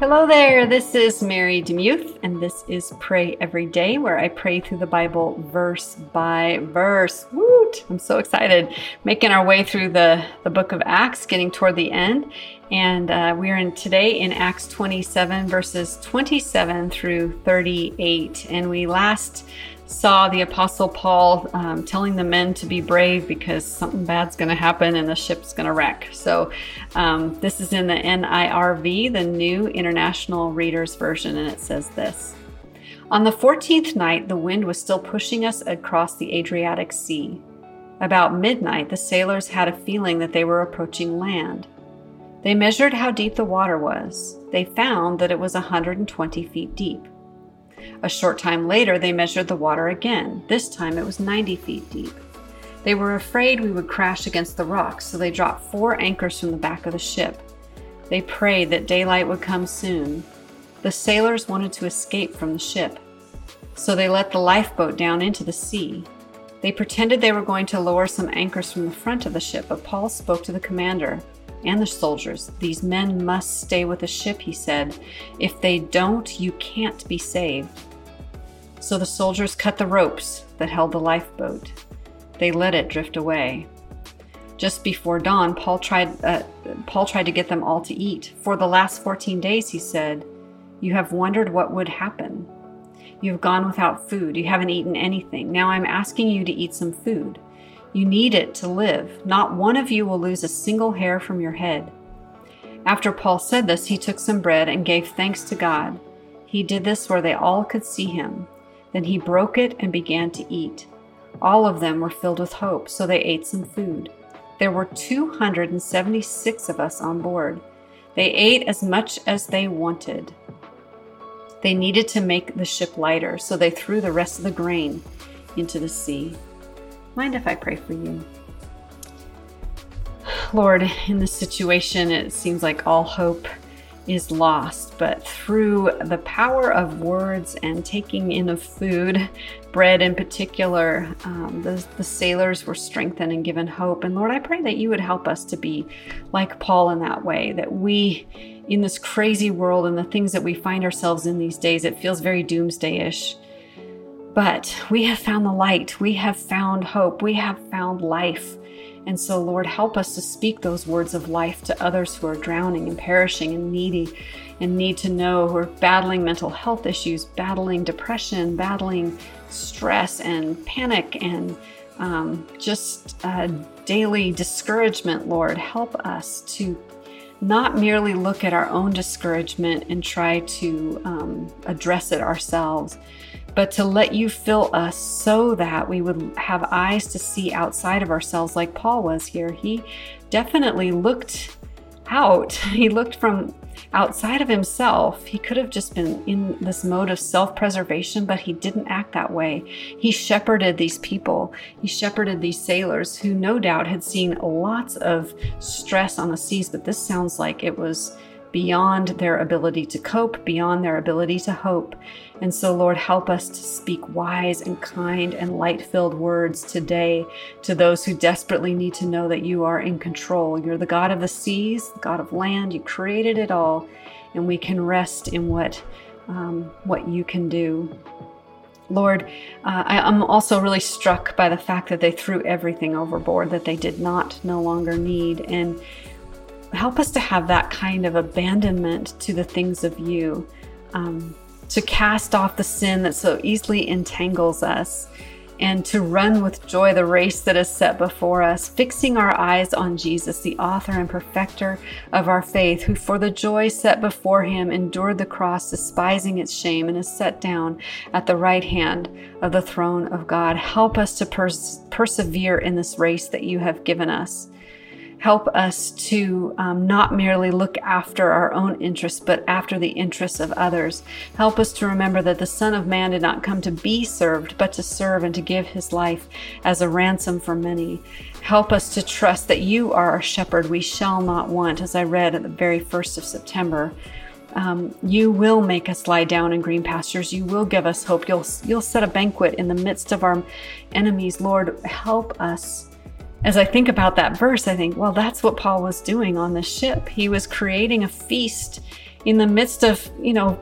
Hello there, this is Mary Demuth, and this is Pray Every Day, where I pray through the Bible verse by verse. Woot! I'm so excited. Making our way through the, the book of Acts, getting toward the end. And uh, we're in today in Acts 27, verses 27 through 38. And we last saw the Apostle Paul um, telling the men to be brave because something bad's going to happen and the ship's going to wreck. So, um, this is in the NIRV, the New International Reader's Version, and it says this On the 14th night, the wind was still pushing us across the Adriatic Sea. About midnight, the sailors had a feeling that they were approaching land. They measured how deep the water was. They found that it was 120 feet deep. A short time later, they measured the water again. This time it was 90 feet deep. They were afraid we would crash against the rocks, so they dropped four anchors from the back of the ship. They prayed that daylight would come soon. The sailors wanted to escape from the ship, so they let the lifeboat down into the sea. They pretended they were going to lower some anchors from the front of the ship, but Paul spoke to the commander and the soldiers. These men must stay with the ship, he said. If they don't, you can't be saved. So the soldiers cut the ropes that held the lifeboat. They let it drift away. Just before dawn, Paul tried, uh, Paul tried to get them all to eat. For the last 14 days, he said, You have wondered what would happen. You have gone without food. You haven't eaten anything. Now I'm asking you to eat some food. You need it to live. Not one of you will lose a single hair from your head. After Paul said this, he took some bread and gave thanks to God. He did this where they all could see him. Then he broke it and began to eat. All of them were filled with hope, so they ate some food. There were 276 of us on board. They ate as much as they wanted. They needed to make the ship lighter, so they threw the rest of the grain into the sea. Mind if I pray for you? Lord, in this situation, it seems like all hope is lost, but through the power of words and taking in of food, bread in particular, um, the, the sailors were strengthened and given hope. And Lord, I pray that you would help us to be like Paul in that way, that we, in this crazy world and the things that we find ourselves in these days, it feels very doomsday ish. But we have found the light. We have found hope. We have found life. And so, Lord, help us to speak those words of life to others who are drowning and perishing and needy and need to know, who are battling mental health issues, battling depression, battling stress and panic and um, just uh, daily discouragement, Lord. Help us to not merely look at our own discouragement and try to um, address it ourselves, but to let you fill us so that we would have eyes to see outside of ourselves, like Paul was here. He definitely looked out, he looked from outside of himself. He could have just been in this mode of self preservation, but he didn't act that way. He shepherded these people, he shepherded these sailors who no doubt had seen lots of stress on the seas, but this sounds like it was beyond their ability to cope, beyond their ability to hope. And so, Lord, help us to speak wise and kind and light filled words today to those who desperately need to know that you are in control. You're the God of the seas, the God of land. You created it all, and we can rest in what, um, what you can do. Lord, uh, I, am also really struck by the fact that they threw everything overboard that they did not no longer need. And help us to have that kind of abandonment to the things of you, um, to cast off the sin that so easily entangles us, and to run with joy the race that is set before us, fixing our eyes on Jesus, the author and perfecter of our faith, who for the joy set before him endured the cross, despising its shame, and is set down at the right hand of the throne of God. Help us to pers- persevere in this race that you have given us help us to um, not merely look after our own interests, but after the interests of others. Help us to remember that the Son of Man did not come to be served, but to serve and to give his life as a ransom for many. Help us to trust that you are our shepherd. We shall not want, as I read at the very first of September. Um, you will make us lie down in green pastures. You will give us hope. You'll, you'll set a banquet in the midst of our enemies. Lord, help us as I think about that verse, I think, well, that's what Paul was doing on the ship. He was creating a feast in the midst of, you know,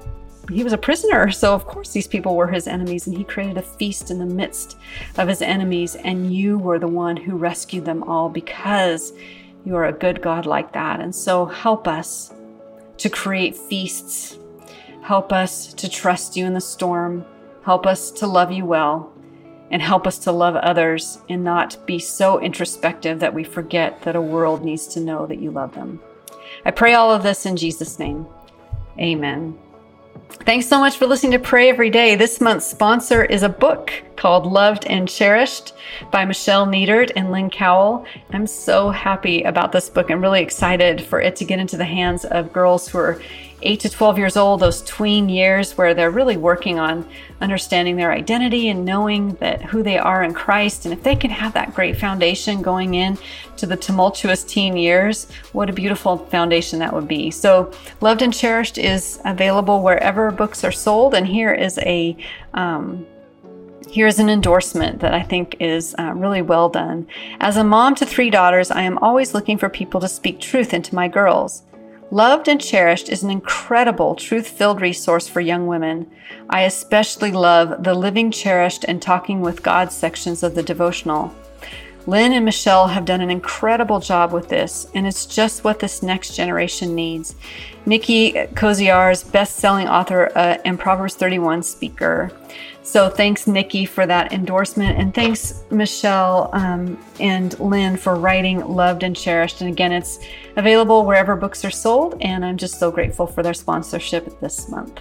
he was a prisoner. So, of course, these people were his enemies, and he created a feast in the midst of his enemies. And you were the one who rescued them all because you are a good God like that. And so, help us to create feasts. Help us to trust you in the storm. Help us to love you well. And help us to love others and not be so introspective that we forget that a world needs to know that you love them. I pray all of this in Jesus' name. Amen. Thanks so much for listening to Pray Every Day. This month's sponsor is a book called Loved and Cherished by Michelle Nietert and Lynn Cowell. I'm so happy about this book. I'm really excited for it to get into the hands of girls who are 8 to 12 years old, those tween years where they're really working on understanding their identity and knowing that who they are in Christ. And if they can have that great foundation going in to the tumultuous teen years, what a beautiful foundation that would be. So, Loved and Cherished is available wherever books are sold. And here is a um, Here's an endorsement that I think is uh, really well done. As a mom to three daughters, I am always looking for people to speak truth into my girls. Loved and Cherished is an incredible truth filled resource for young women. I especially love the Living Cherished and Talking with God sections of the devotional. Lynn and Michelle have done an incredible job with this, and it's just what this next generation needs. Nikki Koziarz best selling author uh, and Proverbs 31 speaker. So thanks, Nikki, for that endorsement. And thanks, Michelle um, and Lynn, for writing Loved and Cherished. And again, it's available wherever books are sold. And I'm just so grateful for their sponsorship this month.